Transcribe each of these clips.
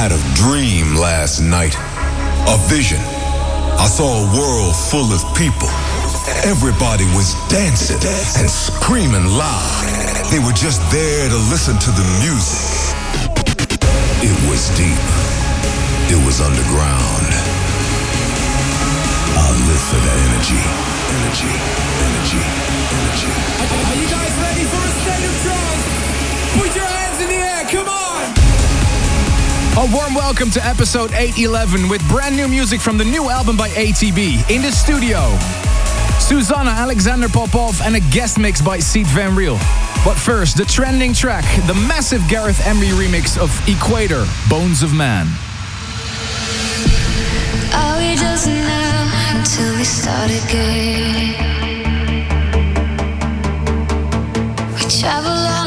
had a dream last night, a vision. I saw a world full of people. Everybody was dancing and screaming loud. They were just there to listen to the music. It was deep. It was underground. I live for that energy. Energy. Energy. Energy. Are you guys ready for a state of trance? Put your hands in the air, come on! A warm welcome to episode 811 with brand new music from the new album by ATB. In the studio, Susana Alexander Popov and a guest mix by Sied Van Riel. But first, the trending track, the massive Gareth Emery remix of Equator, Bones of Man. Are we just now until we start again? We travel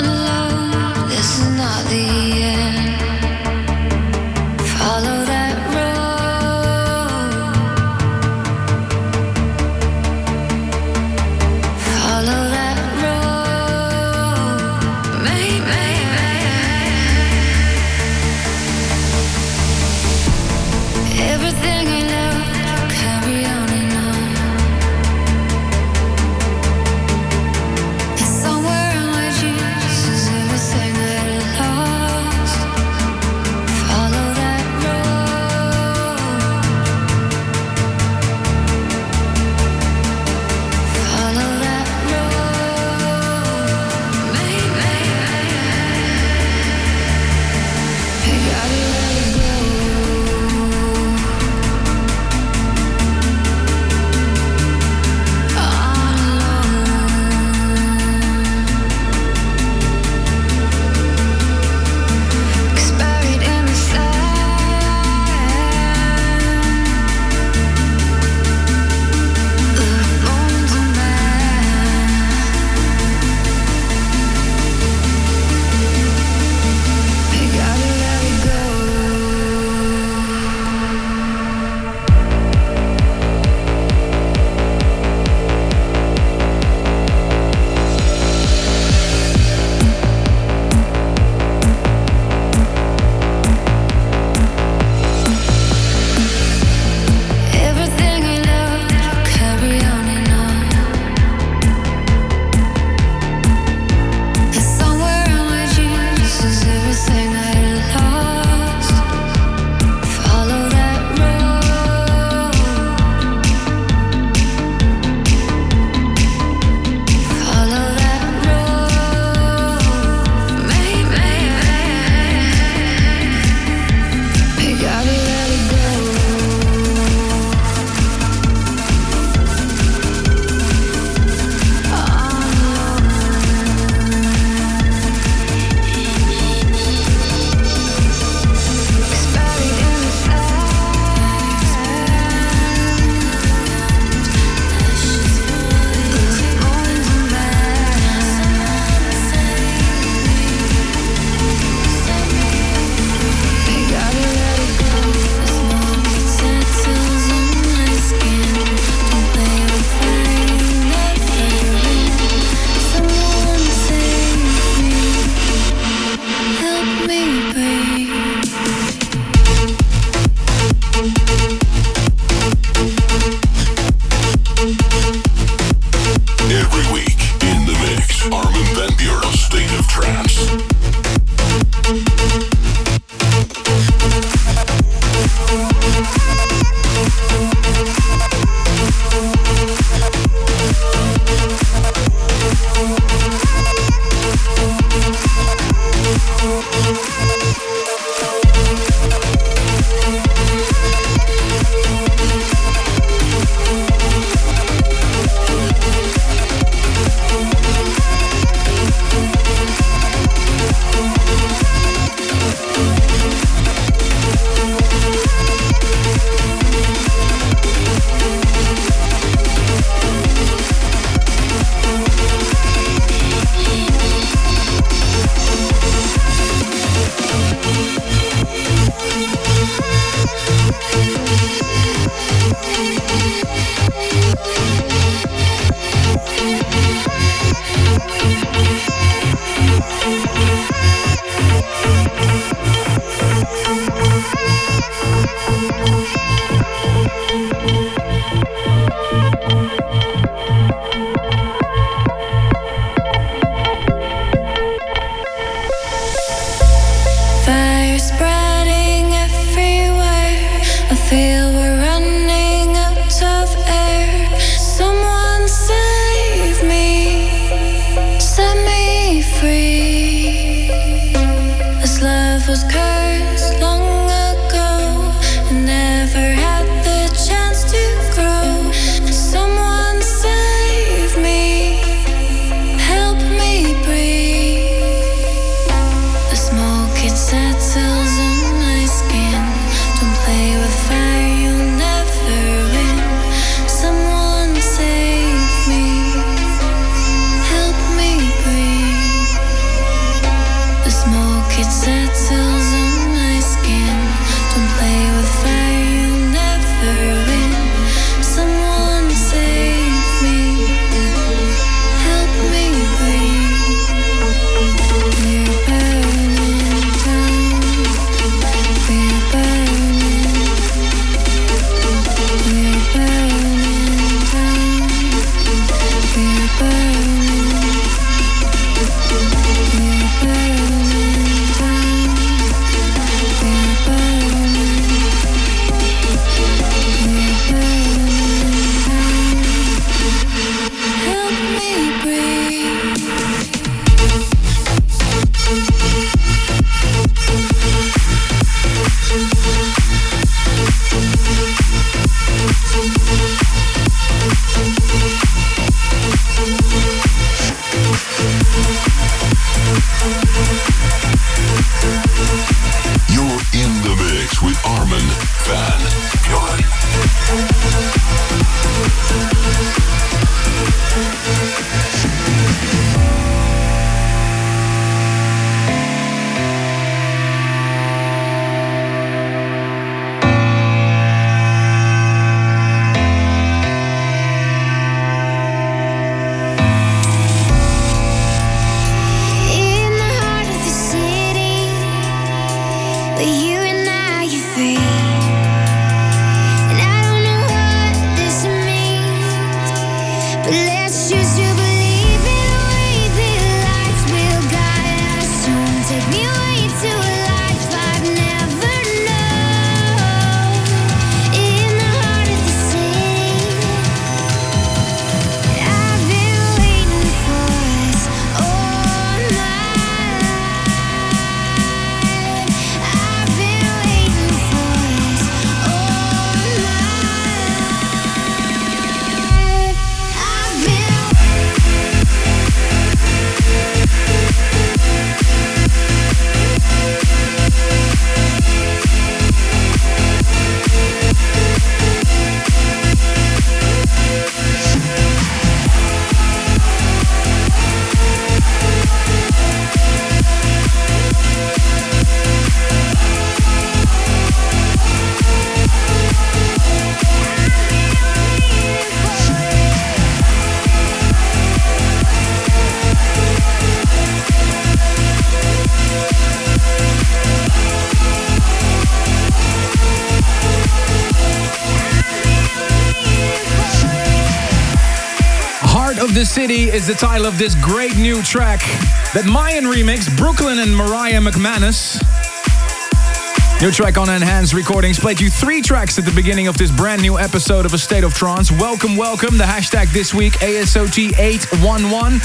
the City is the title of this great new track that Mayan remix, Brooklyn and Mariah McManus. New track on Enhanced Recordings played you three tracks at the beginning of this brand new episode of A State of Trance. Welcome, welcome. The hashtag this week, ASOT811.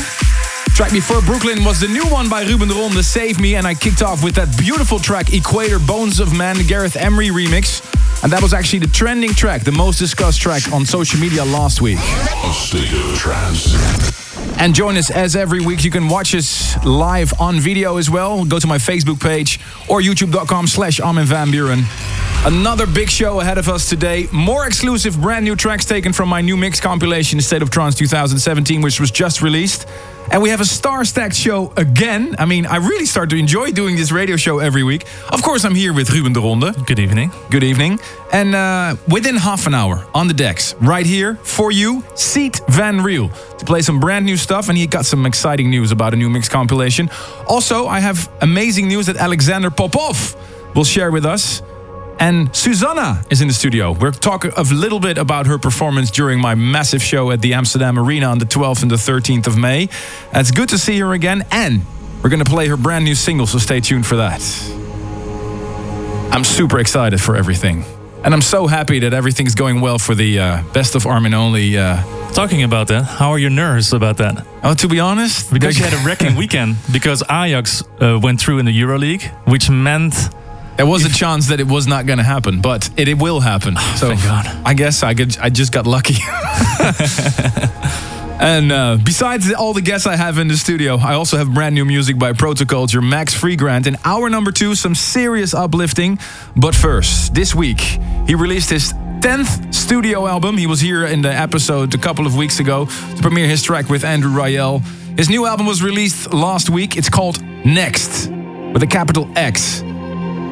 Track before Brooklyn was the new one by Ruben de Ronde, Save Me, and I kicked off with that beautiful track, Equator Bones of Man, Gareth Emery remix. And that was actually the trending track, the most discussed track on social media last week. A state of trance. And join us as every week. You can watch us live on video as well. Go to my Facebook page or youtube.com slash Armin van Buuren. Another big show ahead of us today. More exclusive brand new tracks taken from my new mix compilation, State of Trance 2017, which was just released. And we have a star stacked show again. I mean, I really start to enjoy doing this radio show every week. Of course, I'm here with Ruben de Ronde. Good evening. Good evening. And uh, within half an hour on the decks, right here for you, Sied Van Riel to play some brand new stuff. And he got some exciting news about a new mix compilation. Also, I have amazing news that Alexander Popov will share with us. And Susana is in the studio. We're talking a little bit about her performance during my massive show at the Amsterdam Arena on the 12th and the 13th of May. It's good to see her again, and we're going to play her brand new single, so stay tuned for that. I'm super excited for everything. And I'm so happy that everything's going well for the uh, Best of Armin Only. Uh, Talking about that, how are your nerves about that? oh, to be honest, Because you had a wrecking weekend. Because Ajax uh, went through in the EuroLeague, which meant There was a chance that it was not going to happen, but it, it will happen. So thank God. I guess I could. I just got lucky. and uh, besides all the guests I have in the studio, I also have brand new music by Protoculture, Max Freegrant. In hour number two, some serious uplifting. But first, this week he released his 10th studio album. He was here in the episode a couple of weeks ago to premiere his track with Andrew Rayel. His new album was released last week. It's called Next with a capital X.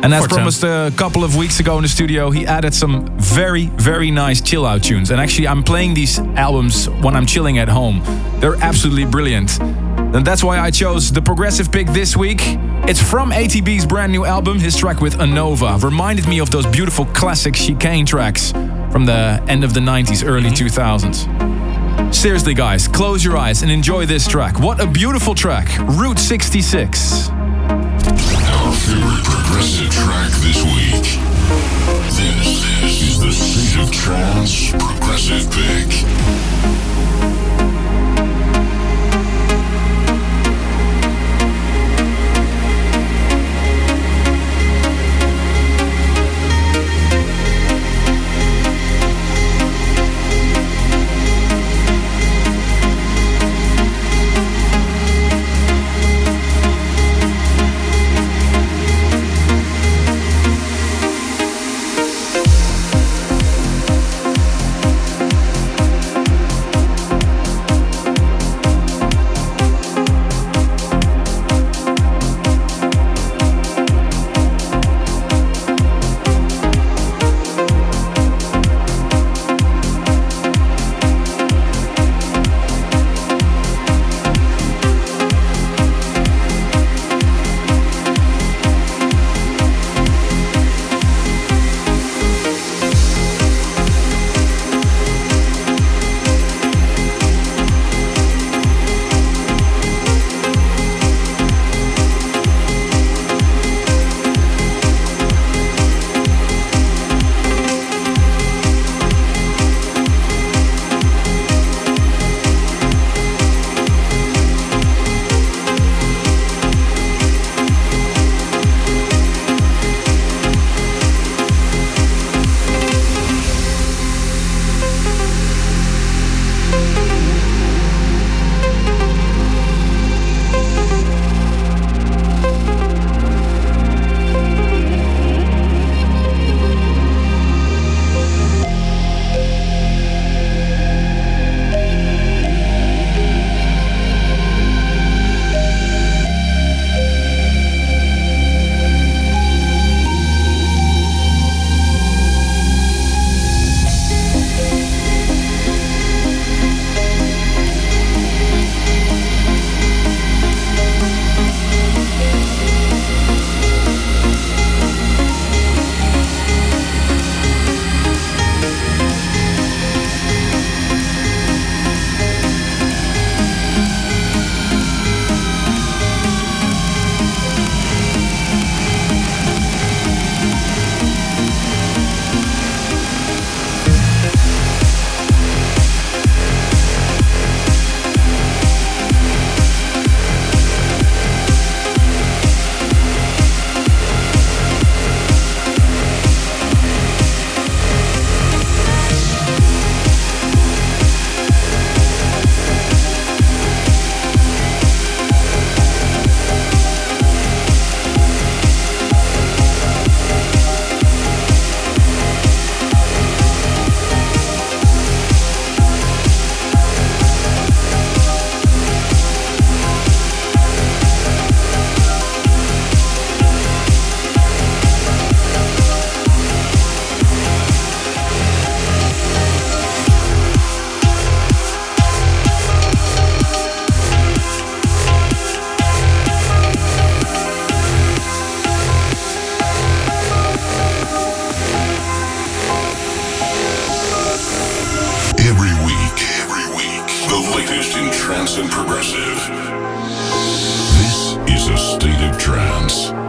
And as promised a couple of weeks ago in the studio, he added some very, very nice chill out tunes. And actually, I'm playing these albums when I'm chilling at home. They're absolutely brilliant. And that's why I chose the progressive pick this week. It's from ATB's brand new album, his track with Anova. Reminded me of those beautiful classic chicane tracks from the end of the 90s, early mm-hmm. 2000s. Seriously, guys, close your eyes and enjoy this track. What a beautiful track. Route 66. Favorite progressive track this week. This, this is the State of Trance Progressive Pick. deepest in trance and progressive. This is a state of trance.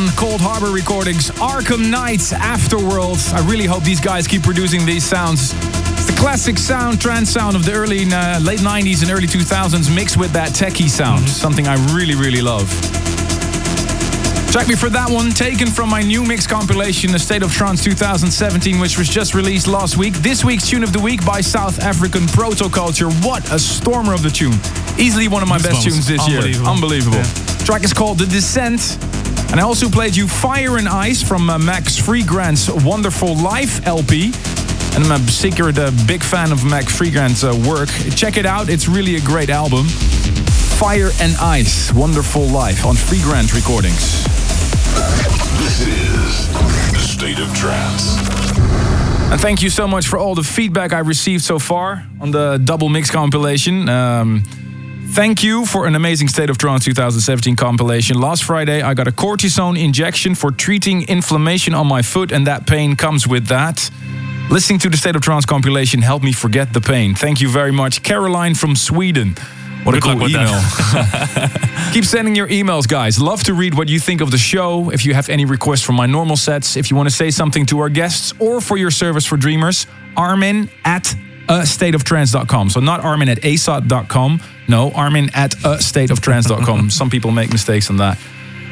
On Coldharbour Recordings, Arkham Knights Afterworld. I really hope these guys keep producing these sounds. It's the classic sound, trance sound of the early, uh, late 90s and early 2000s mixed with that techie sound. Something I really, really love. Check me for that one, taken from my new mix compilation, The State of Trance 2017, which was just released last week. This week's tune of the week by South African Protoculture. What a stormer of the tune. Easily one of my best tunes this year. Unbelievable. Unbelievable. Yeah. Track is called The Descent. And I also played you Fire and Ice from uh, Max Freegrant's Wonderful Life LP. And I'm a secret uh, big fan of Max Freegrant's uh, work. Check it out, it's really a great album. Fire and Ice, Wonderful Life on Freegrant Recordings. This is the state of trance. And thank you so much for all the feedback I received so far on the double mix compilation. Um, thank you for an amazing State of Trance 2017 compilation. Last Friday, I got a cortisone injection for treating inflammation on my foot, and that pain comes with that. Listening to the State of Trance compilation helped me forget the pain. Thank you very much, Caroline from Sweden. What Good a cool email. Keep sending your emails, guys. Love to read what you think of the show. If you have any requests for my normal sets, if you want to say something to our guests, or for your service for dreamers, Armin at a stateoftrance.com. So not Armin at asot.com. No, Armin at a stateoftrance.com. Some people make mistakes on that.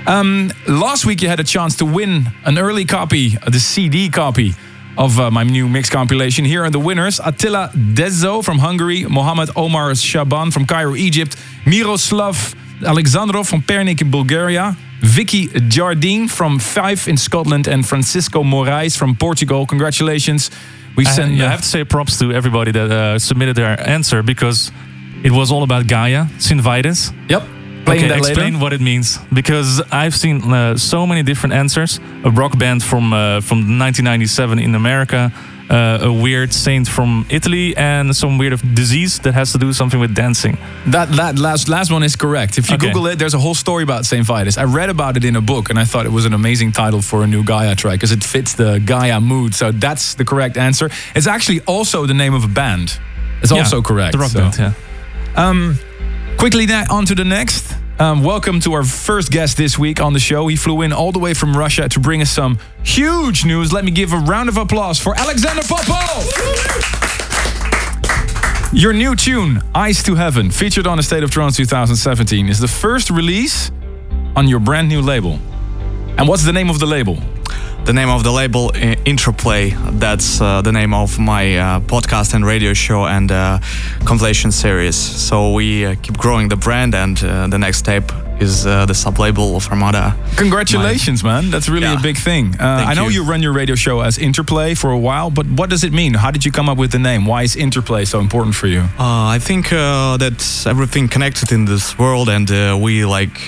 Um, last week you had a chance to win an early copy, uh, the CD copy of uh, my new mix compilation. Here are the winners: Attila Dezo from Hungary, Mohammed Omar Shaban from Cairo, Egypt, Miroslav Alexandrov from Pernik in Bulgaria, Vicky Jardine from Fife in Scotland, and Francisco Moraes from Portugal. Congratulations! We I, send. yeah, I uh, have to say props to everybody that uh, submitted their answer because it was all about Gaia, Saint Vitus. Yep. Playing okay, that later. explain what it means because I've seen uh, so many different answers. A rock band from uh, from 1997 in America, uh, a weird saint from Italy, and some weird disease that has to do something with dancing. That that last last one is correct. If you Okay. Google it, there's a whole story about Saint Vitus. I read about it in a book, and I thought it was an amazing title for a new Gaia track because it fits the Gaia mood. So that's the correct answer. It's actually also the name of a band. It's Yeah, also correct. The rock so. band, yeah. Um, quickly now on to the next. Um, welcome to our first guest this week on the show. He flew in all the way from Russia to bring us some huge news. Let me give a round of applause for Alexander Popov. Your new tune, Eyes to Heaven, featured on the State of Trance 2017, is the first release on your brand new label. And what's the name of the label? The name of the label, Interplay, that's uh, the name of my uh, podcast and radio show and uh, compilation series. So we uh, keep growing the brand, and uh, the next step is uh, the sub label of Armada. Congratulations, man. That's really Yeah. a big thing. Uh, I know you. you. run your radio show as Interplay for a while, but what does it mean? How did you come up with the name? Why is Interplay so important for you? Uh, I think uh, that everything connected in this world, and uh, we like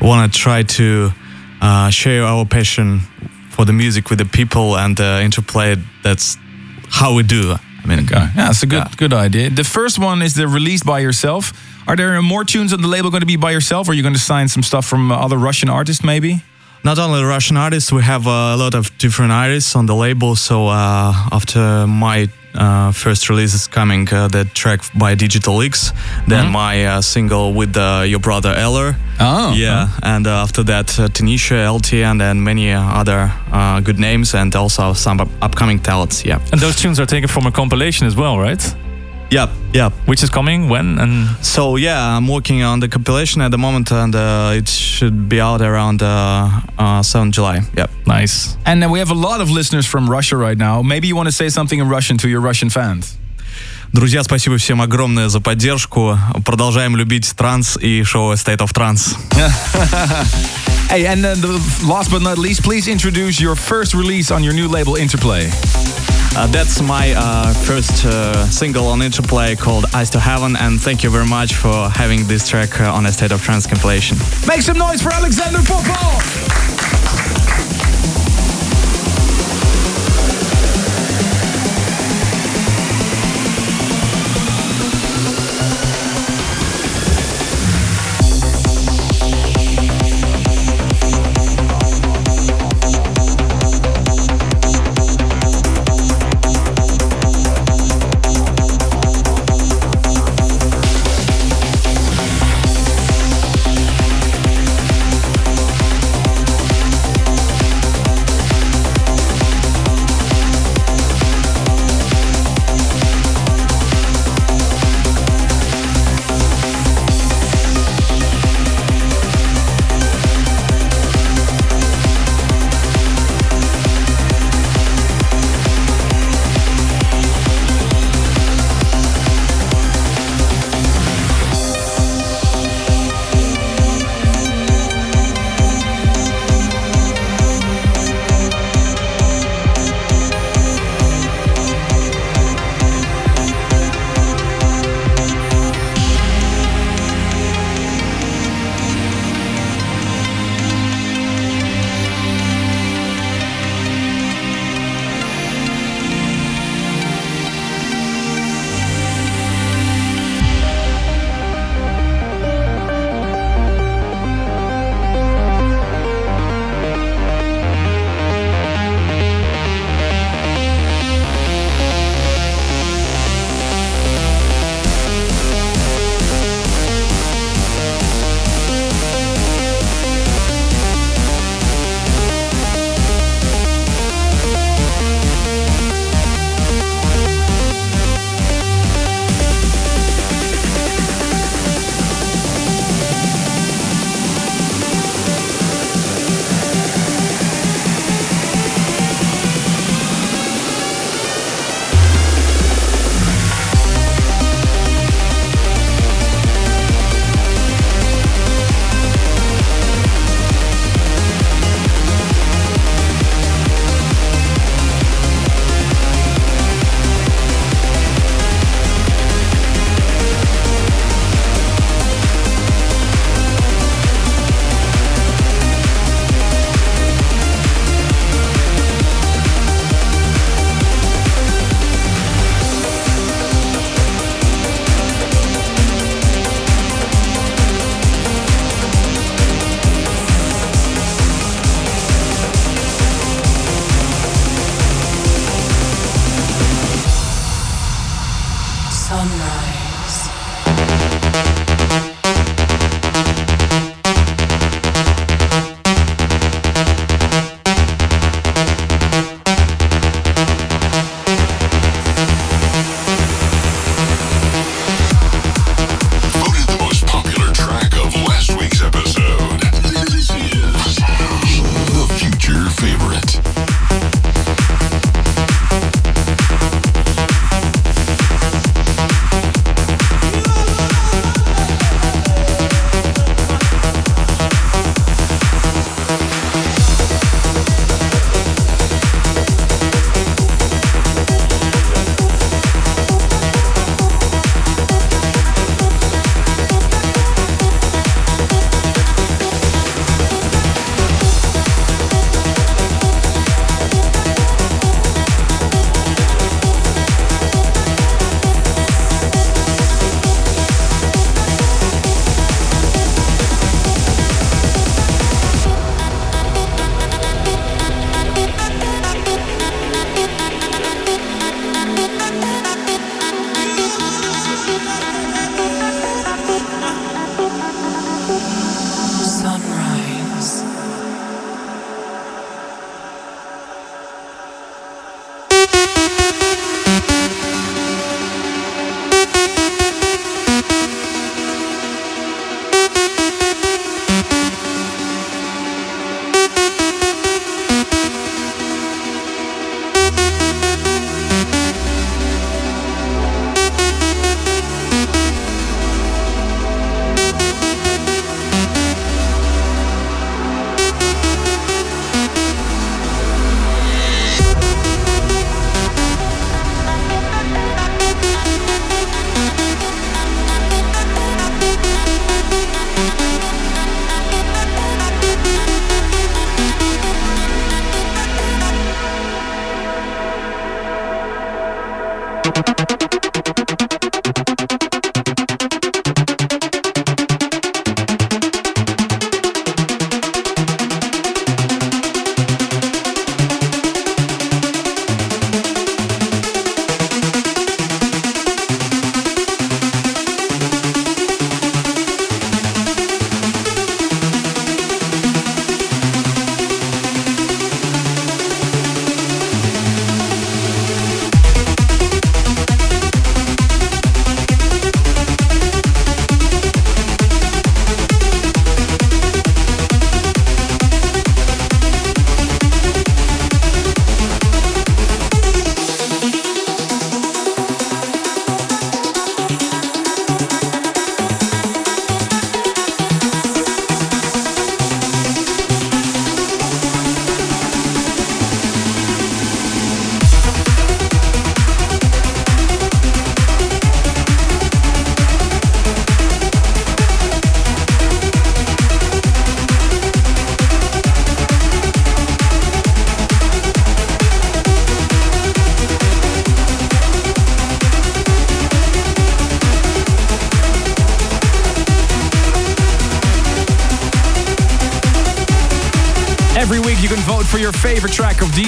want to try to uh, share our passion for the music with the people and uh, interplay. That's how we do. I mean, Okay. Yeah, it's a good Yeah. good idea. The first one is the released by yourself. Are there more tunes on the label going to be by yourself, or are you going to sign some stuff from uh, other Russian artists, maybe? Not only Russian artists, we have uh, a lot of different artists on the label. So uh, after my uh, first release is coming, uh, the track by Digital X, then my uh, single with uh, your brother Eller. Oh, yeah, and uh, after that, uh, Tanisha, LT, and then many other uh, good names, and also some upcoming talents. Yeah, And those tunes are taken from a compilation as well, right? yeah, yeah. Which is coming when and So yeah, I'm working on the compilation at the moment, and uh, it should be out around uh, uh, 7 July. Yeah. nice. And then we have a lot of listeners from Russia right now. Maybe you want to say something in Russian to your Russian fans. Друзья, спасибо всем огромное за поддержку. Продолжаем любить транс и шоу State of Trance. Hey, and then the last but not least, please introduce your first release on your new label, Interplay. Uh, that's my uh, first uh, single on Interplay called Eyes to Heaven, and thank you very much for having this track uh, on a State of Trance compilation. Make some noise for Alexander Popov!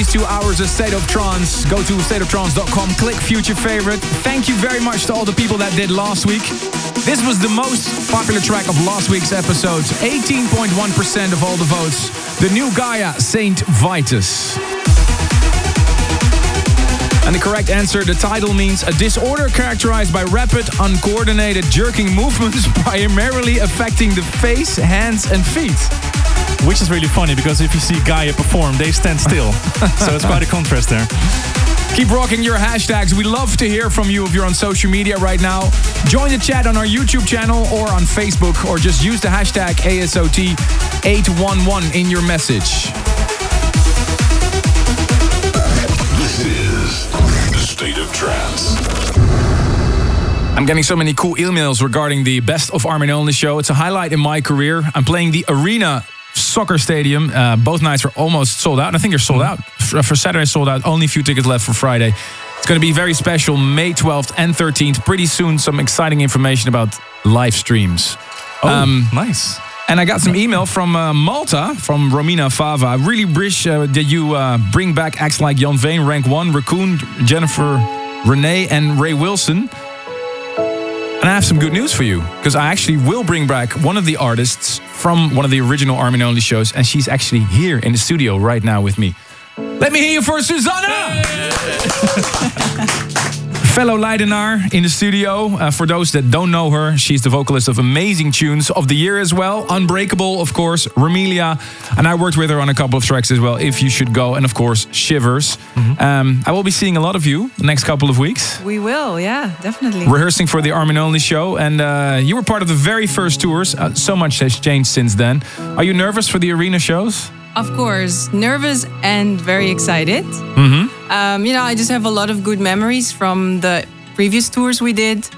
These two hours of State of Trance. Go to stateoftrance.com, click future favorite. Thank you very much to all the people that did last week. This was the most popular track of last week's episodes. 18.1% of all the votes. The new Gaia, Saint Vitus. And the correct answer, the title means a disorder characterized by rapid, uncoordinated jerking movements primarily affecting the face, hands, and feet. Which is really funny because if you see Gaia perform, they stand still. so it's quite a contrast there. Keep rocking your hashtags. We love to hear from you if you're on social media right now. Join the chat on our YouTube channel or on Facebook, or just use the hashtag ASOT811 in your message. This is the State of Trance. I'm getting so many cool emails regarding the Best of Armin Only show. It's a highlight in my career. I'm playing the Arena Soccer Stadium. Uh, both nights are almost sold out. I think they're sold out. For, for Saturday, sold out. Only a few tickets left for Friday. It's going to be very special, May 12th and 13th. Pretty soon, some exciting information about live streams. Oh, nice. And I got some email from uh, Malta, from Romina Fava. I really wish uh, that you uh, bring back acts like Jan Vayne, Rank 1, Racoon, Jennifer, Renee, and Ray Wilson. And I have some good news for you, because I actually will bring back one of the artists from one of the original Armin Only shows, and she's actually here in the studio right now with me. Let me hear you for Susana! Fellow Leidenaar in the studio. Uh, for those that don't know her, she's the vocalist of amazing tunes of the year as well. Unbreakable, of course, Romelia. And I worked with her on a couple of tracks as well, If You Should Go, and of course, Shivers. Um, I will be seeing a lot of you the next couple of weeks. We will, yeah, definitely. Rehearsing for the Armin Only show, and uh, you were part of the very first tours. Uh, so much has changed since then. Are you nervous for the arena shows? Of course, nervous and very excited. Mm-hmm. Um, you know, I just have a lot of good memories from the previous tours we did.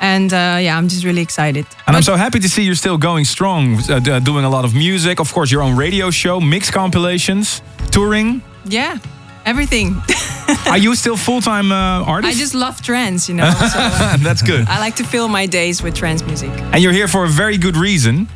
And uh, yeah, I'm just really excited. And I'm so happy to see you're still going strong, uh, doing a lot of music. Of course, your own radio show, mix compilations, touring. Yeah, everything. Are you still full-time uh, I just love trance, you know. So That's good. I like to fill my days with trance music. And you're here for a very good reason,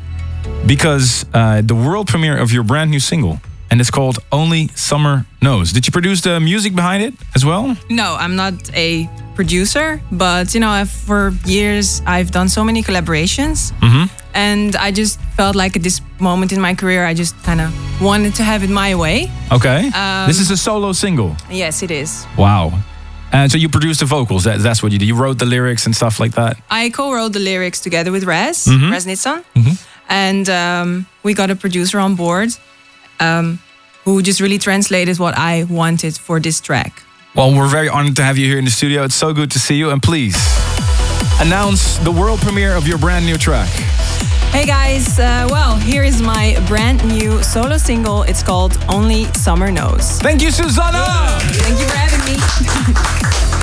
because uh, the world premiere of your brand new single, and it's called Only Summer Knows. Did you produce the music behind it as well? No, I'm not a producer, but you know, I've, for years I've done so many collaborations, Mm-hmm. and I just felt like at this moment in my career, I just kind of wanted to have it my way. Okay. Um, this is a solo single. Yes, it is. Wow. And so you produced the vocals. That, that's what you did. You wrote the lyrics and stuff like that. I co-wrote the lyrics together with Rez, Mhm. Rez Nitsan, and um, we got a producer on board um, who just really translated what I wanted for this track. Well, we're very honored to have you here in the studio. It's so good to see you. And please announce the world premiere of your brand new track. Hey guys, uh, well, here is my brand new solo single. It's called Only Summer Knows. Thank you, Susana. Thank you for having me.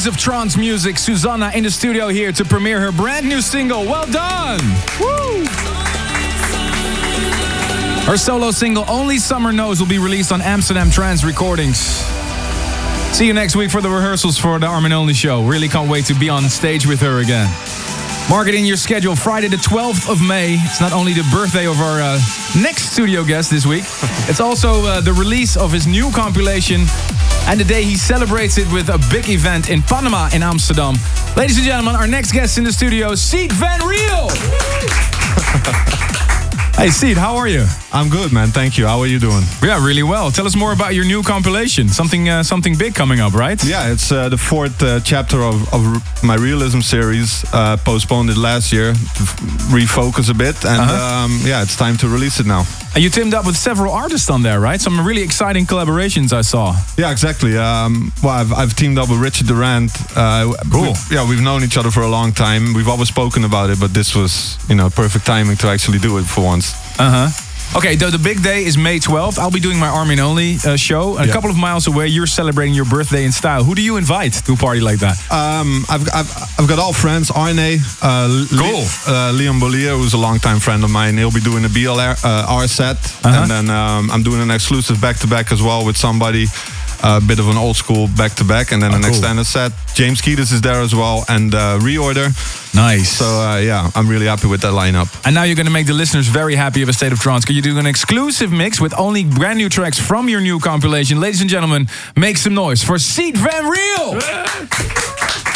queens of trance music, Susana, in the studio here to premiere her brand new single. Well done! Woo! Her solo single, Only Summer Knows, will be released on Amsterdam Trance Recordings. See you next week for the rehearsals for the Armin Only show. Really can't wait to be on stage with her again. Mark it in your schedule. Friday, the 12th of May. It's not only the birthday of our uh, next studio guest this week, it's also uh, the release of his new compilation and the day he celebrates it with a big event in Panama in Amsterdam. Ladies and gentlemen, our next guest in the studio, Sied Van Riel. Hey, Sied, how are you? I'm good, man. Thank you. How are you doing? Yeah, really well. Tell us more about your new compilation. Something, uh, something big coming up, right? Yeah, it's uh, the fourth uh, chapter of, of my realism series. Uh, postponed it last year to f- refocus a bit, and Uh-huh. um, yeah, it's time to release it now. And you teamed up with several artists on there, right? Some really exciting collaborations I saw. Yeah, exactly. Um, well, I've, I've teamed up with Richard Durant. Uh, Cool. we- yeah, we've known each other for a long time. We've always spoken about it, but this was, you know, perfect timing to actually do it for once. Uh huh. Okay, the, the big day is May 12th. I'll be doing my Armin Only uh, show. A Yeah. couple of miles away, you're celebrating your birthday in style. Who do you invite to a party like that? Um, I've, I've, I've got all friends. Arne, uh, Cool. uh, Leon Bollier, who's a longtime friend of mine. He'll be doing a BLR uh, R set, Uh-huh. and then um, I'm doing an exclusive back to back as well with somebody. A bit of an old school back to back, and then Oh, an cool. extended set. James Keatis is there as well, and uh, reorder. Nice. So uh, yeah, I'm really happy with that lineup. and now you're going to make the listeners very happy of a state of trance. Because you're doing an exclusive mix with only brand new tracks from your new compilation. Ladies and gentlemen, make some noise for Sied Van Riel.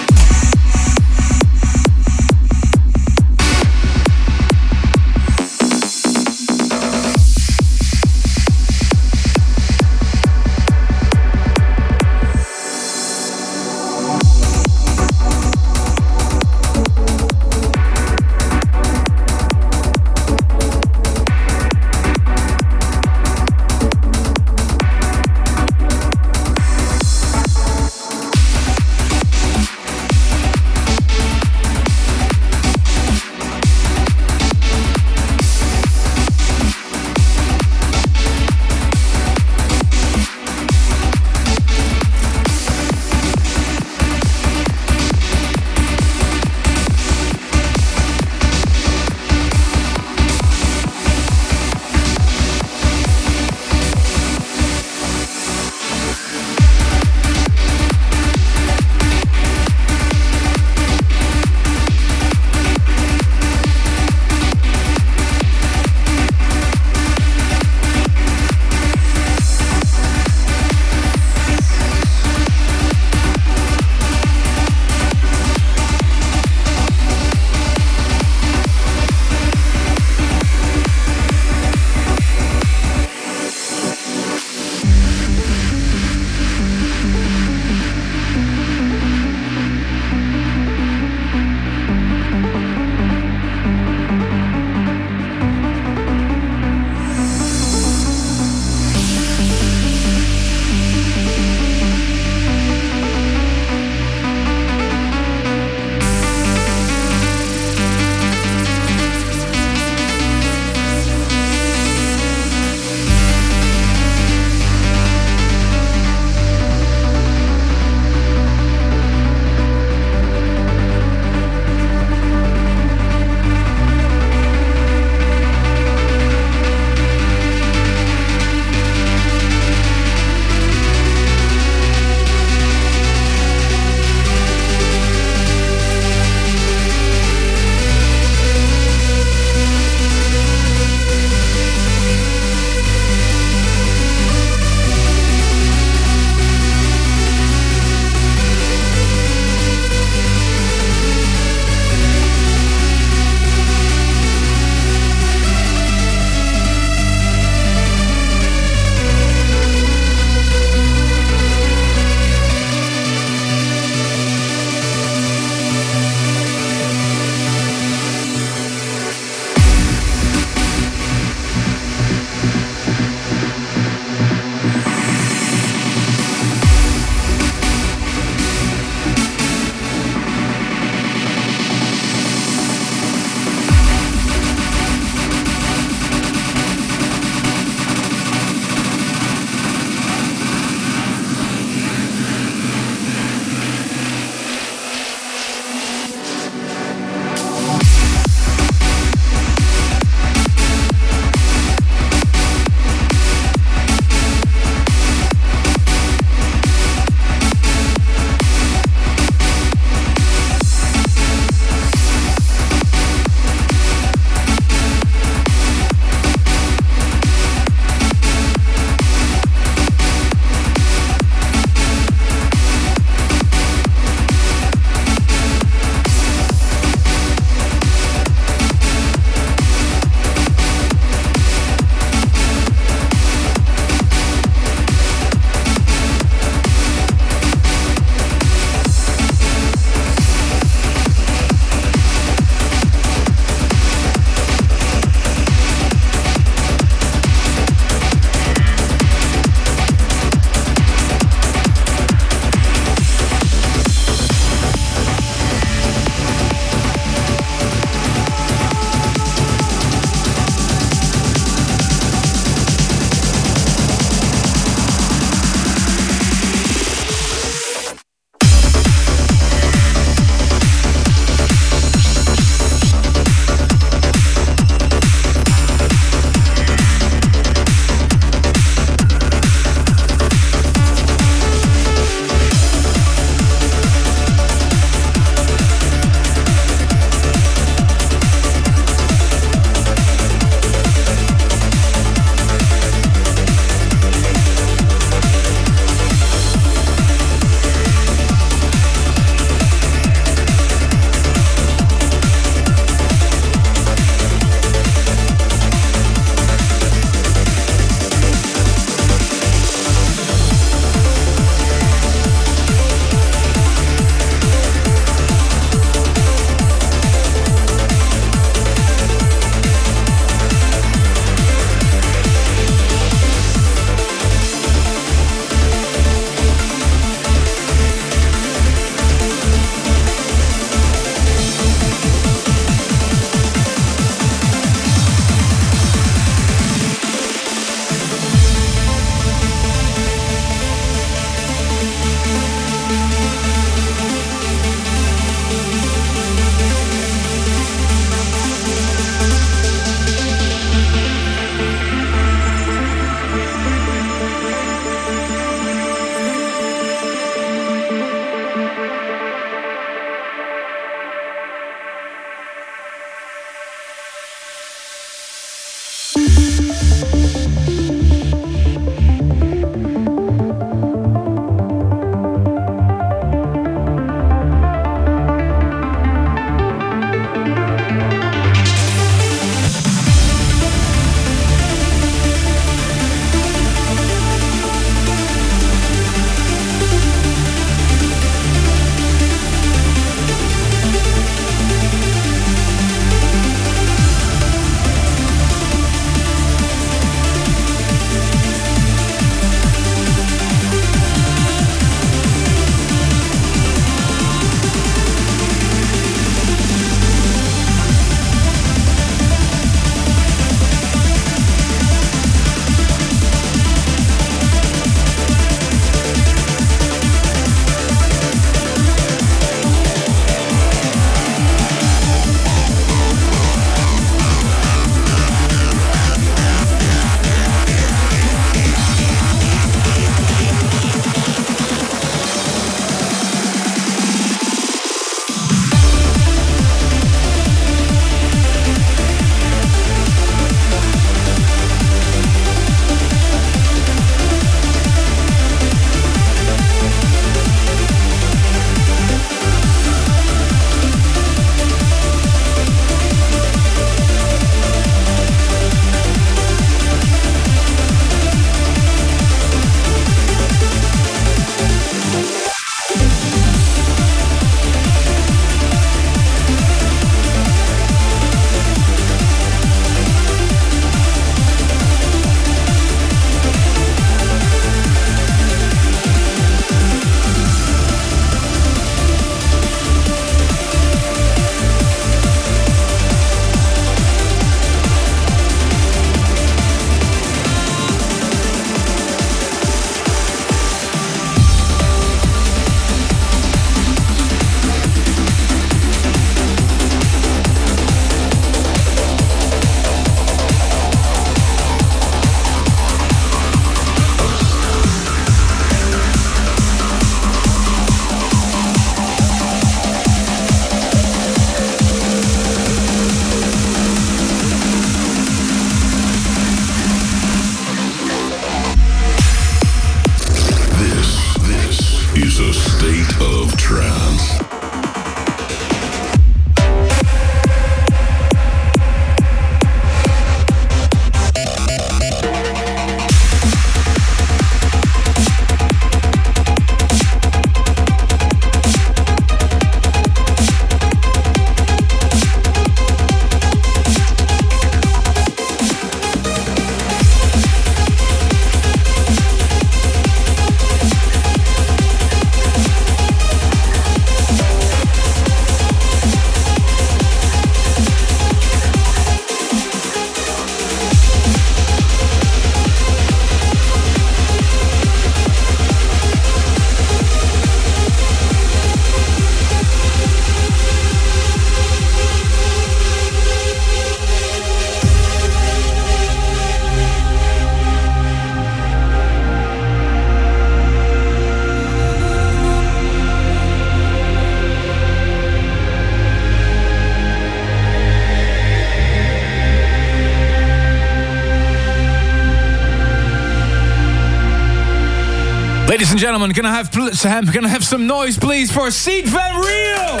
and gentlemen, can I have pl- Sam, can I have some noise, please, for Sied Van Riel?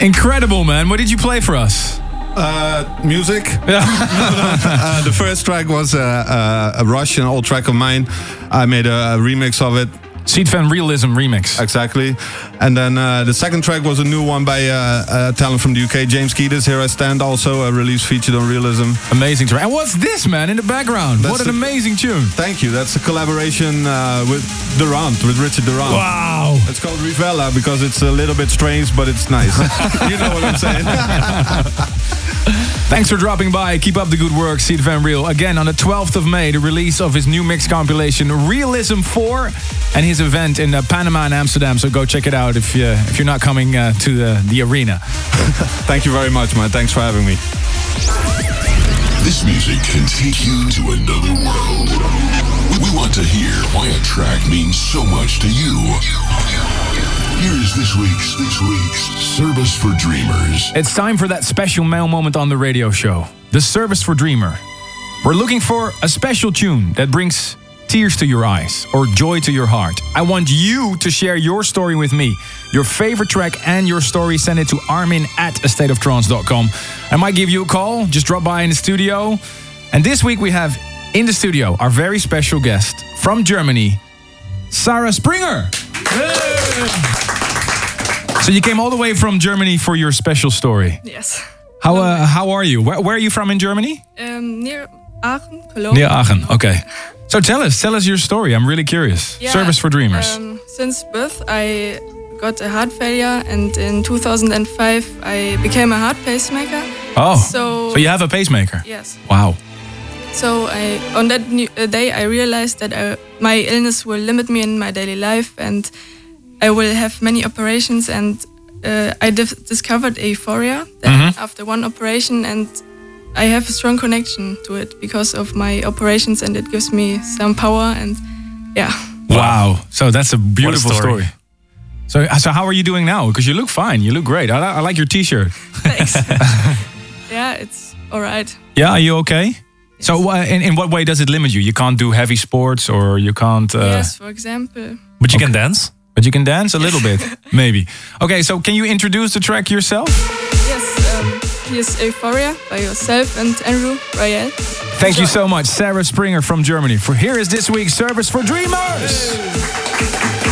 Incredible, man. What did you play for us? Uh, music. uh, the first track was uh, uh, a Russian old track of mine. I made a, a remix of it. Sied Van Realism remix. Exactly. And then uh, the second track was a new one by uh, a talent from the UK, James Keedis. Here I Stand, also a release featured on Realism. Amazing track. And what's this, man, in the background? That's what an the- amazing tune. Thank you. That's a collaboration uh, with Durant, with Richard Durant. Wow. It's called Rivella because it's a little bit strange, but it's nice. you know what I'm saying? Thanks for dropping by. Keep up the good work, Sied Van Riel. Again, on the 12th of May, the release of his new mix compilation, Realism 4, and his event in uh, Panama and Amsterdam. So go check it out if, you, if you're not coming uh, to the, the arena. Thank you very much, man. Thanks for having me. This music can take you to another world. We want to hear why a track means so much to you. Here is this week's this week's Service for Dreamers. It's time for that special mail moment on the radio show, the Service for Dreamer. We're looking for a special tune that brings tears to your eyes or joy to your heart. I want you to share your story with me. Your favorite track and your story, send it to armin at astateoftrance.com. I might give you a call, just drop by in the studio. And this week we have in the studio our very special guest from Germany, Sarah Springer. So you came all the way from Germany for your special story. Yes. How uh, how are you? Where, where are you from in Germany? Um, near Aachen, Cologne. Near Aachen. Okay. So tell us, tell us your story. I'm really curious. Yeah, Service for Dreamers. Um, since birth, I got a heart failure, and in 2005, I became a heart pacemaker. oh, so- so you have a pacemaker? Yes. Wow. So I, on that new, uh, day, I realized that I, my illness will limit me in my daily life, and I will have many operations. And uh, I discovered euphoria then Mhm. after one operation, and I have a strong connection to it because of my operations, and it gives me some power. And yeah, Wow. So that's a beautiful story. story. So, so how are you doing now? Because you look fine. You look great. I, I like your T-shirt. thanks. yeah, it's all right. Yeah. Are you okay? So, uh, in, in what way does it limit you? You can't do heavy sports, or you can't. Uh, yes, for example. But you can dance? But you can dance a little bit, maybe. Okay. So, can you introduce the track yourself? Yes, here's Euphoria by yourself and Andrew Royale. Thank you so much, Sarah Springer from Germany. For here is this week's Service for Dreamers. Thank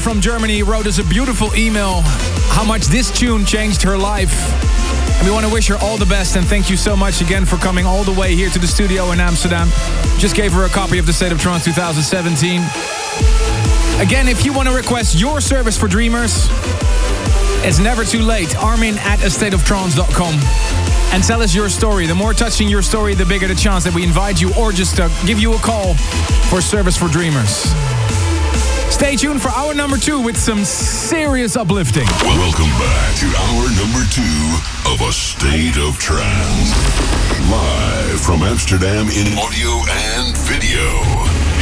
From Germany wrote us a beautiful email how much this tune changed her life. And we want to wish her all the best and thank you so much again for coming all the way here to the studio in Amsterdam. Just gave her a copy of the State of Trance 2017. Again, if you want to request your service for Dreamers, it's never too late. Armin at astateoftrance.com. And tell us your story. The more touching your story, the bigger the chance that we invite you or just uh, give you a call for service for Dreamers. Stay tuned for hour number two with some serious uplifting. Welcome back to hour number two of A State of Trance. Live from Amsterdam in audio and video.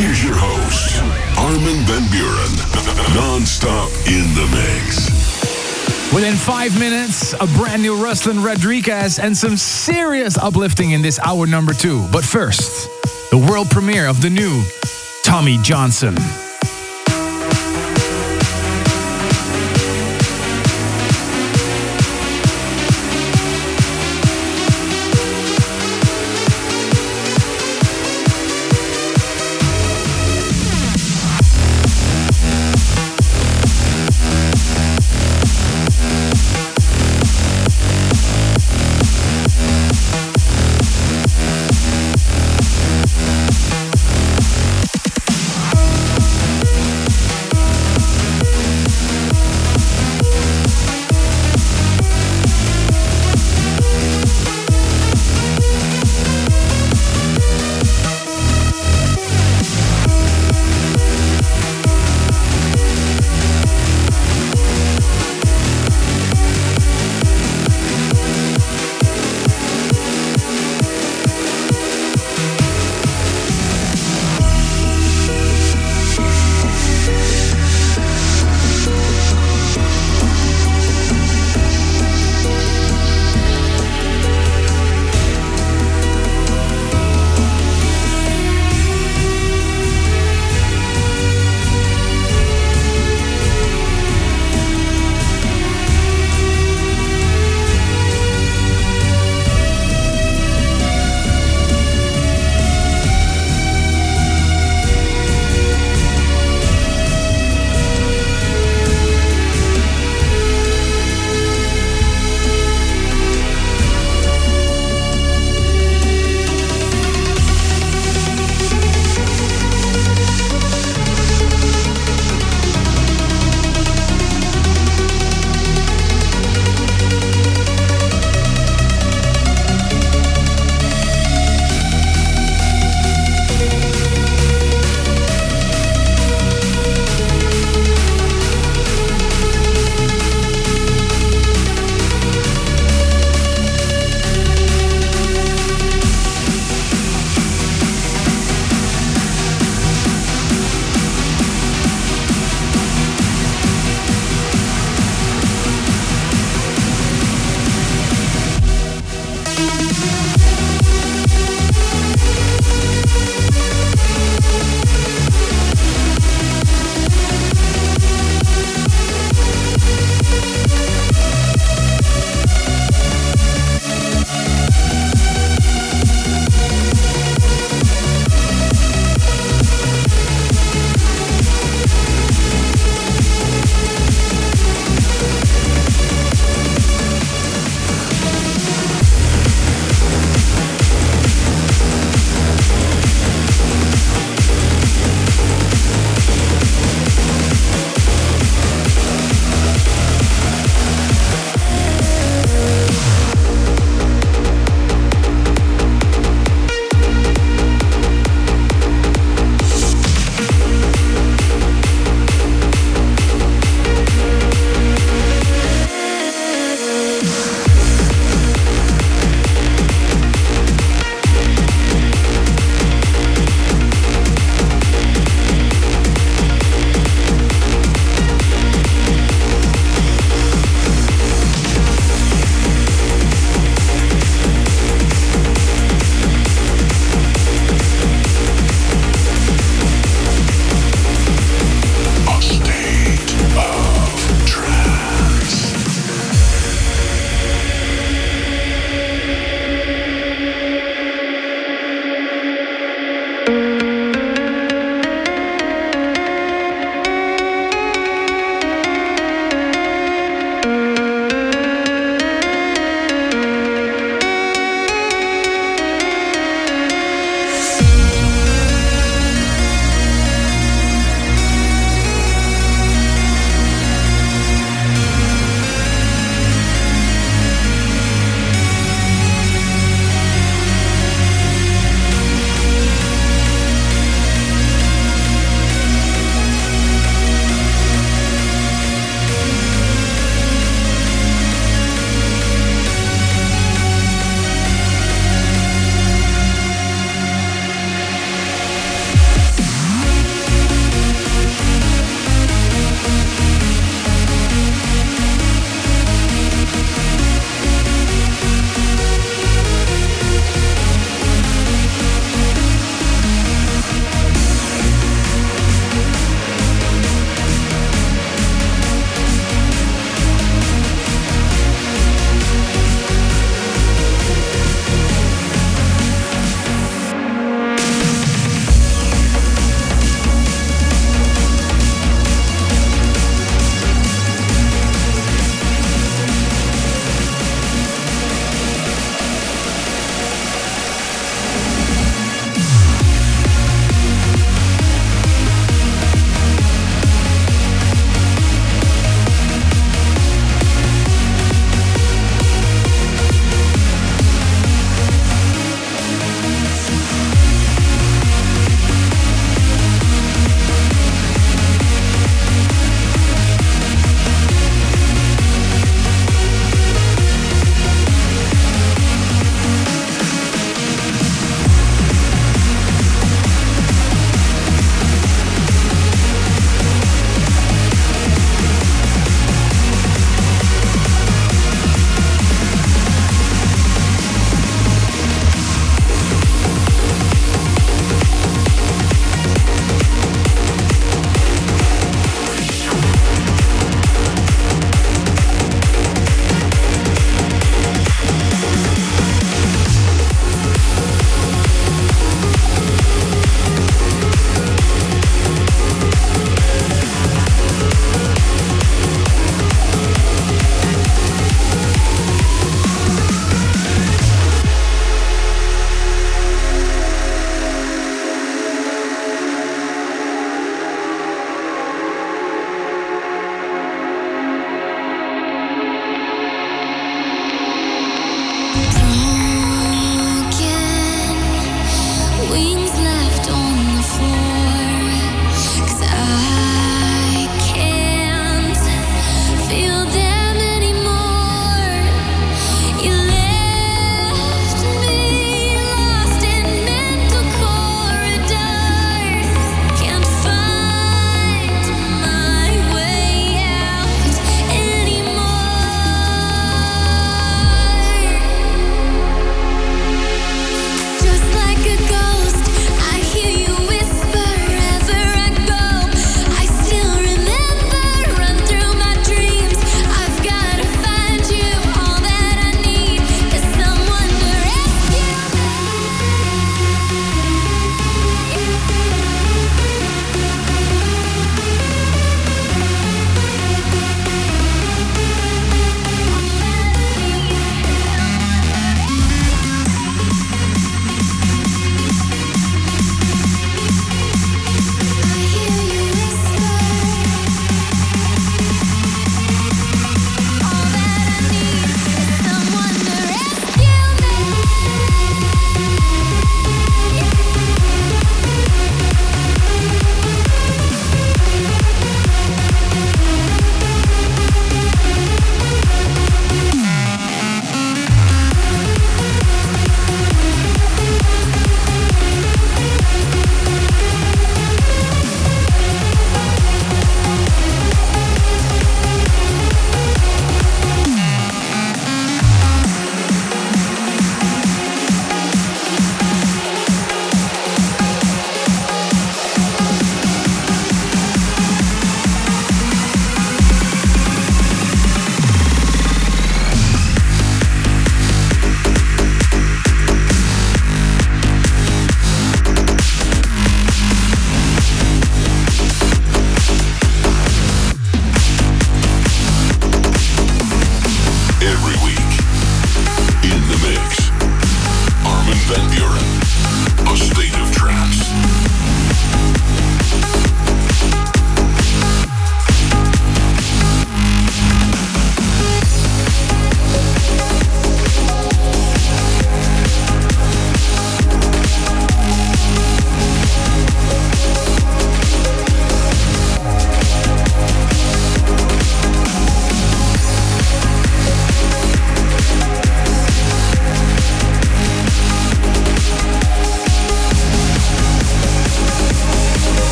Here's your host, Armin Van Buuren. Non-stop in the mix. Within five minutes, a brand new Ruslan Radriges and some serious uplifting in this hour number two. But first, the world premiere of the new Tommy Johnson.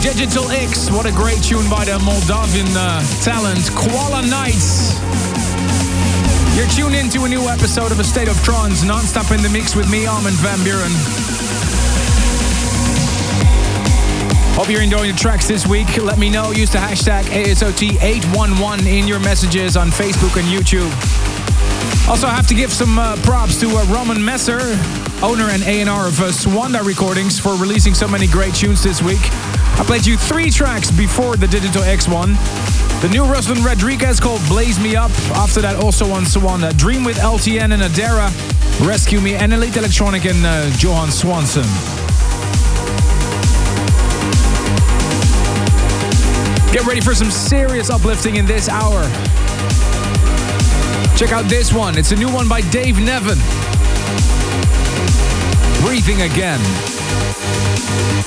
Digital X. What a great tune by the Moldavian uh, talent, Koala Nights. You're tuned into a new episode of A State of Trance, non-stop in the mix with me, Armin van Buuren. Hope you're enjoying the tracks this week. Let me know. Use the hashtag ASOT811 in your messages on Facebook and YouTube. Also, I have to give some uh, props to uh, Roman Messer, owner and A&R of uh, Suanda Recordings, for releasing so many great tunes this week. I played you three tracks before the Digital X one. The new Ruslan Radriges called Blaze Me Up. After that, also on Suanda, Dream with LTN and Adara, Rescue Me, and Elite Electronic and uh, Johan Swanson. Get ready for some serious uplifting in this hour. Check out this one. It's a new one by Dave Nevin. Breathing Again. From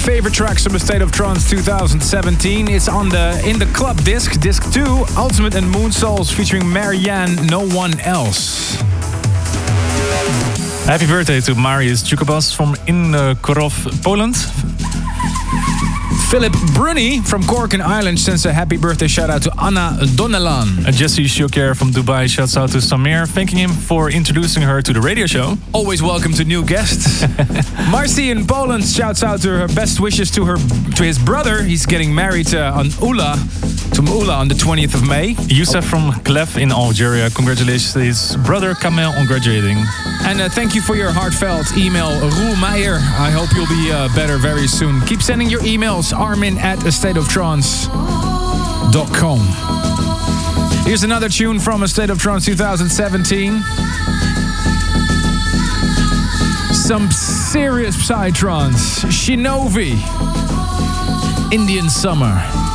favorite tracks from the State of Trance 2017. It's on the in the club disc, disc 2, Ultimate and Moon Souls featuring Marianne, no one else. Happy birthday to Marius Jukabas from in uh, Poland. Philip Bruni from Cork and Ireland sends a happy birthday shout out to Anna Donelan. Uh, Jesse Shoker from Dubai shouts out to Samir, thanking him for introducing her to the radio show. Always welcome to new guests. Marcy in Poland shouts out to her best wishes to her to his brother. He's getting married uh, on Ula to Ula on the 20th of May. Youssef from Chlef in Algeria, congratulations to his brother Kamel on graduating. And uh, thank you for your heartfelt email, Roel Meijer. I hope you'll be uh, better very soon. Keep sending your emails, armin at astateoftrance.com. Here's another tune from A State of Trance 2017. Some serious Psytrance. Shinovi. Indian Summer.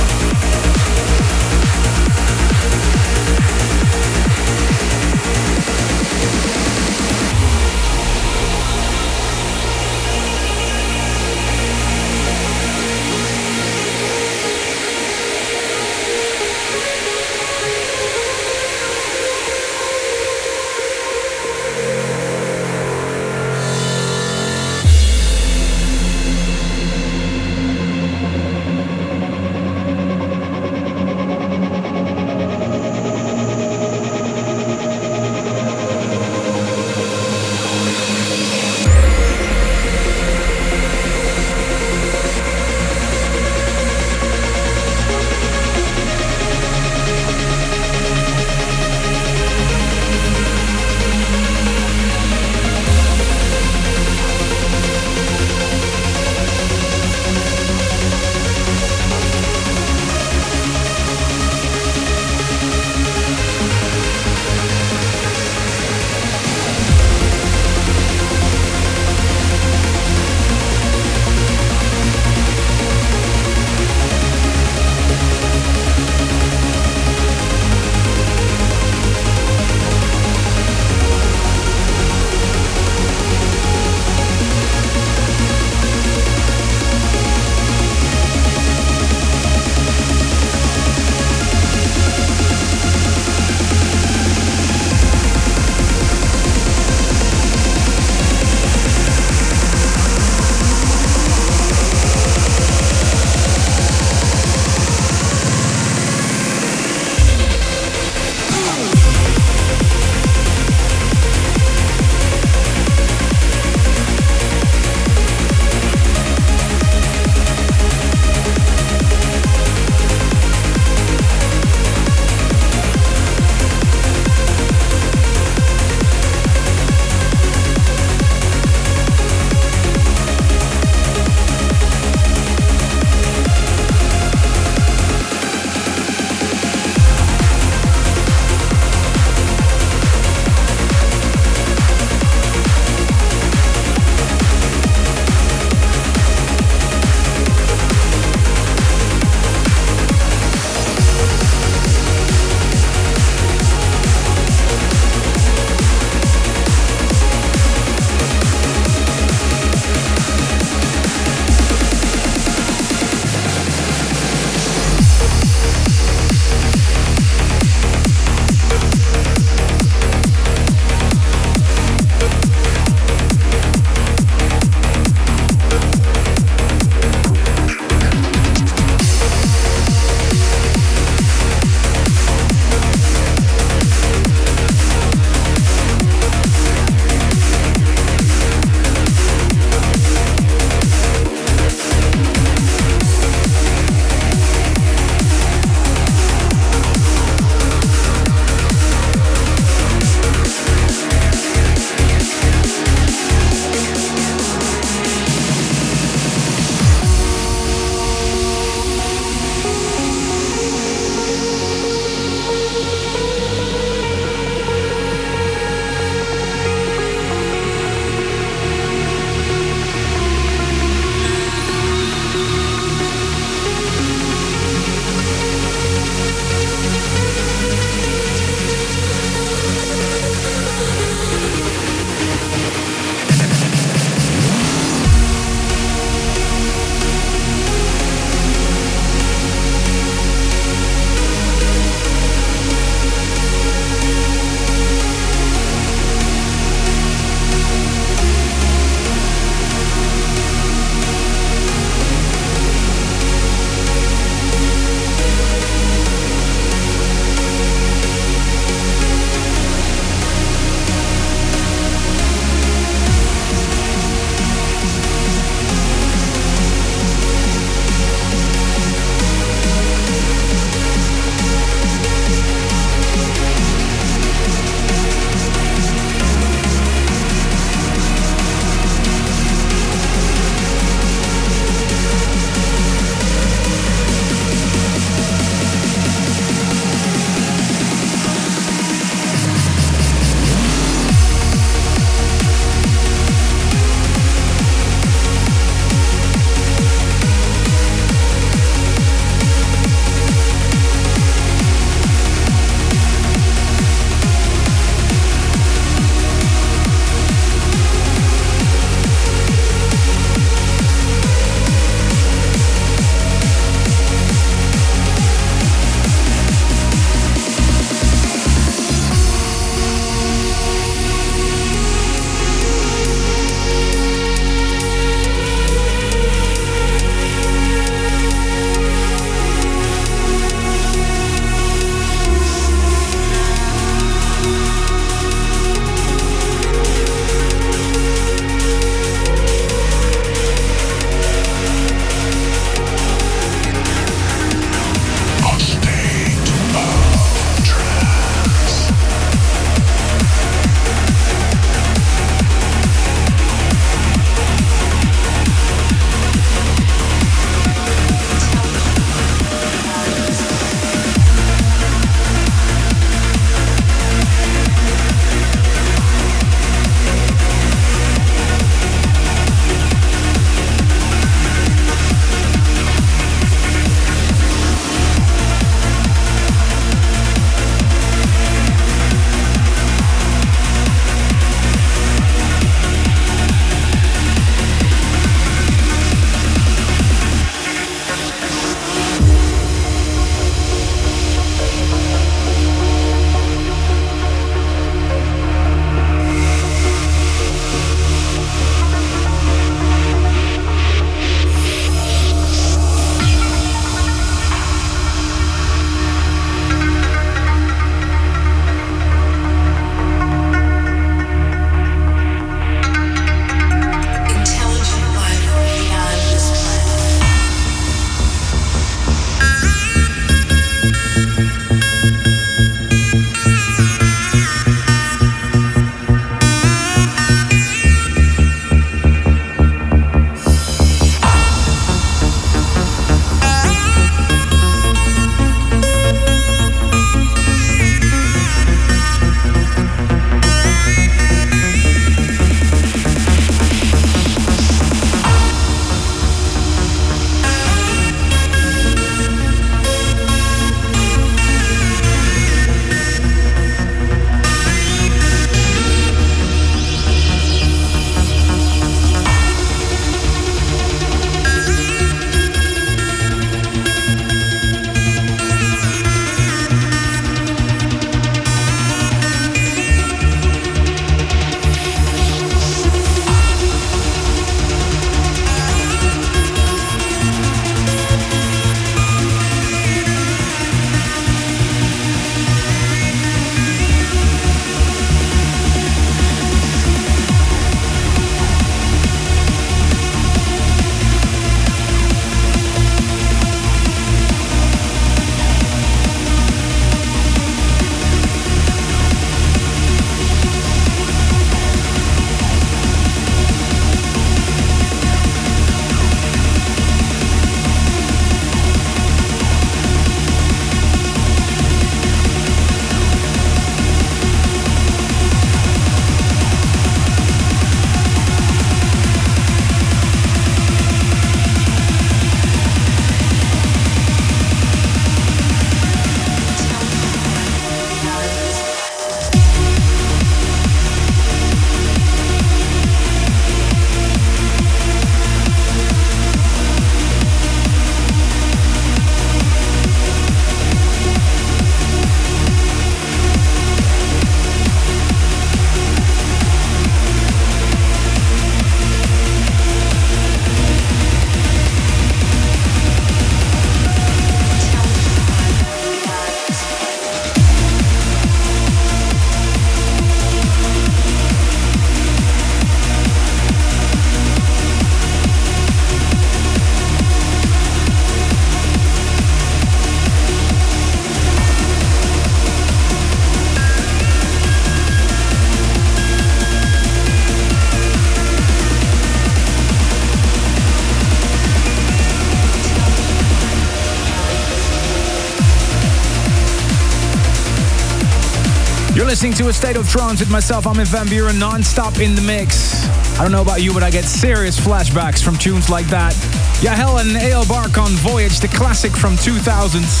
Listening to A State of Trance with myself, Armin van Buuren, non-stop in the mix. I don't know about you, but I get serious flashbacks from tunes like that. Yahel and Eyal Barkan Voyage, the classic from 2000s.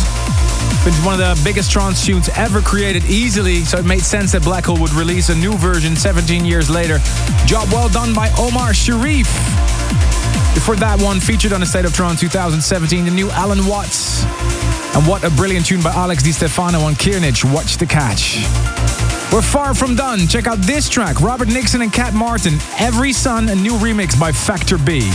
Been one of the biggest trance tunes ever created easily, so it made sense that Black Hole would release a new version 17 years later. Job well done by Omar Sherif. Before that one, featured on A State of Trance 2017, the new Alan Watts. And what a brilliant tune by Alex Di Stefano on Kearnage, Watch the Catch. We're far from done. Check out this track, Robert Nickson and Cat Martin, Every Sun, a new remix by Factor B.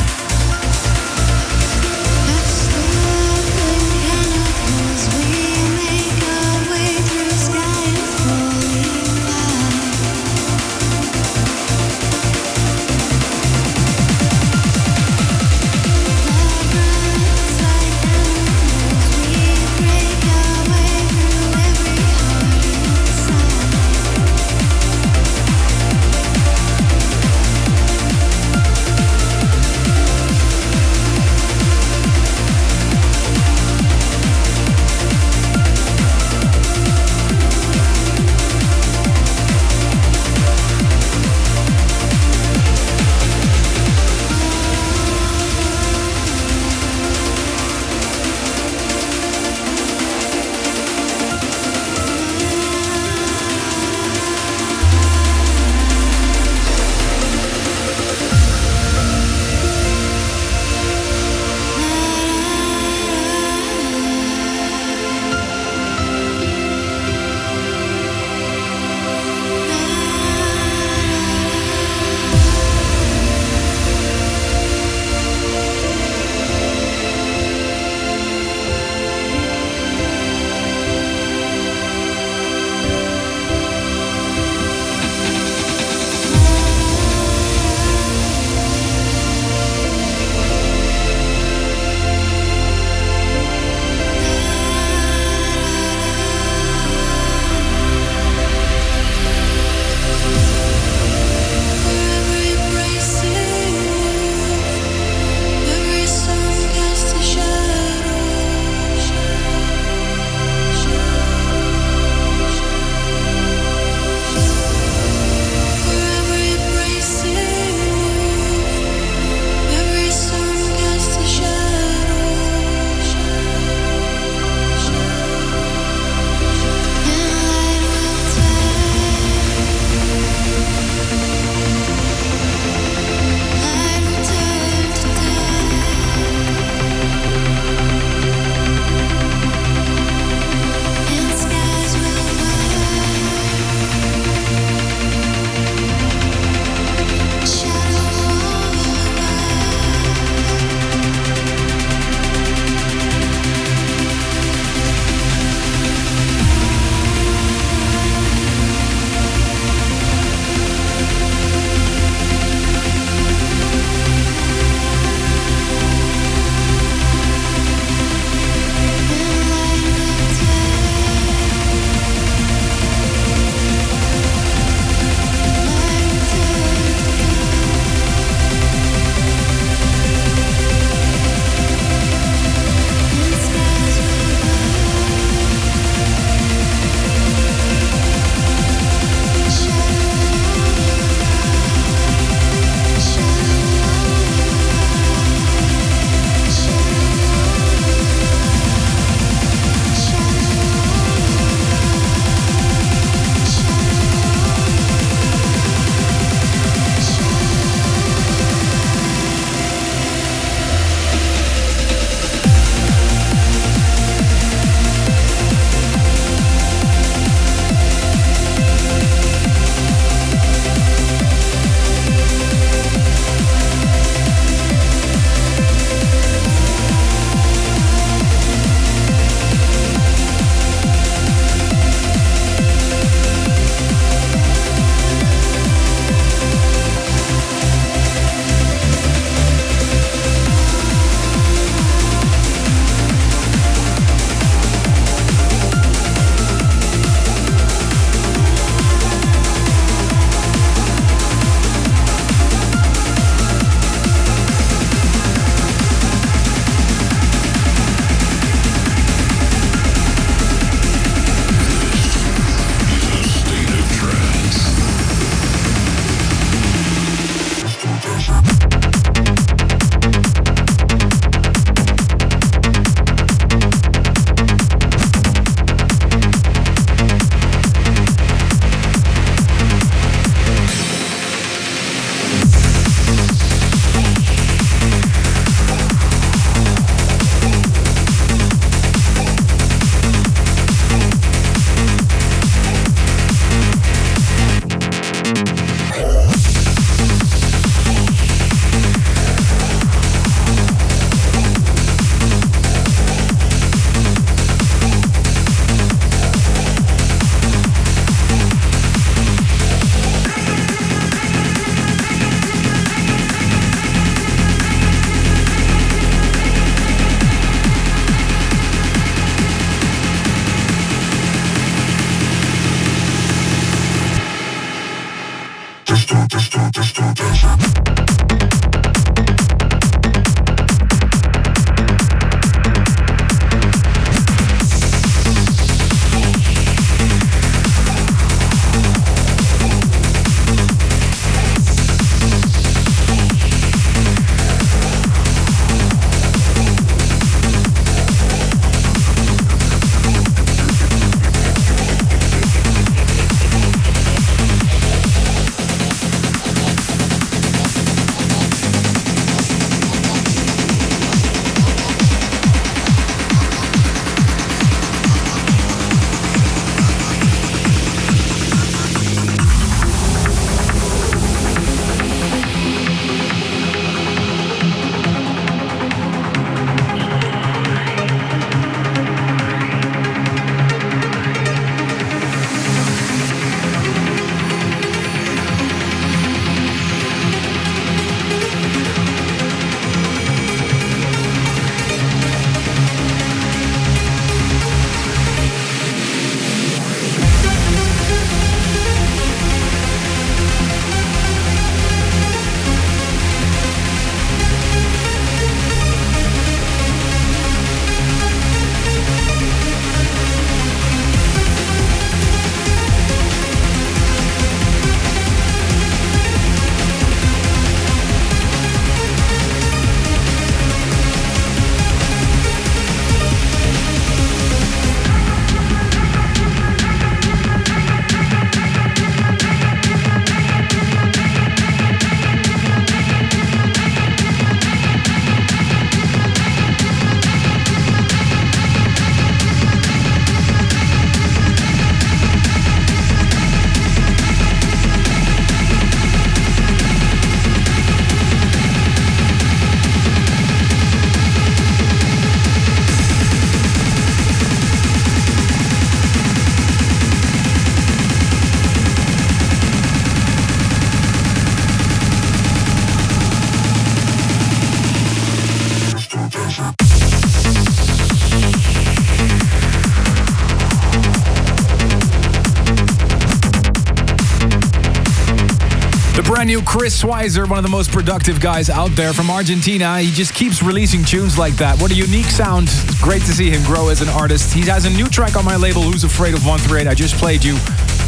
New Chris Schweizer, one of the most productive guys out there from Argentina. He just keeps releasing tunes like that. What a unique sound. It's great to see him grow as an artist. He has a new track on my label, Who's Afraid of 138. I just played you.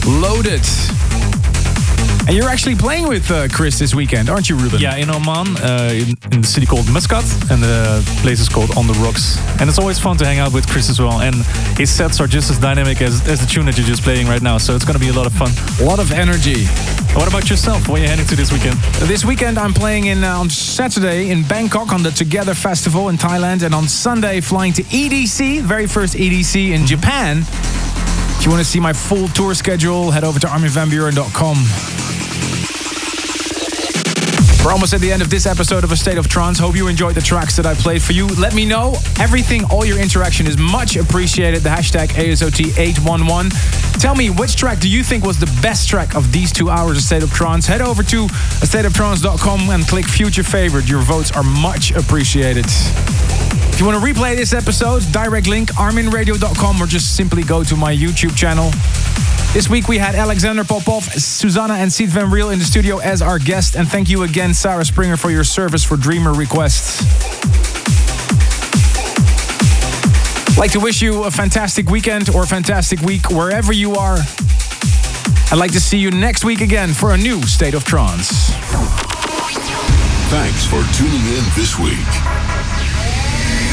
Loaded. And you're actually playing with uh, Chris this weekend, aren't you, Ruben? Yeah, in Oman, uh, in, in the city called Muscat, and the place is called On the Rocks. And it's always fun to hang out with Chris as well. And his sets are just as dynamic as, as the tune that you're just playing right now. So it's going to be a lot of fun. A lot of energy. What about yourself? Where are you heading to this weekend? This weekend, I'm playing in uh, on Saturday in Bangkok on the Together Festival in Thailand, and on Sunday flying to EDC, very first EDC in Japan. If you want to see my full tour schedule, head over to arminvanbuuren.com. We're almost at the end of this episode of A State of Trance. Hope you enjoyed the tracks that I played for you. Let me know. Everything, all your interaction is much appreciated. The hashtag ASOT811. Tell me, which track do you think was the best track of these two hours of State of Trance? Head over to astateoftrance.com and click Future Favorite. Your votes are much appreciated. If you want to replay this episode, direct link arminradio.com or just simply go to my YouTube channel. This week we had Alexander Popov, Susana, and Sied Van Riel in the studio as our guest. And thank you again, Sarah Springer, for your service for Dreamer requests. I'd like to wish you a fantastic weekend or a fantastic week wherever you are. I'd like to see you next week again for a new State of Trance. Thanks for tuning in this week.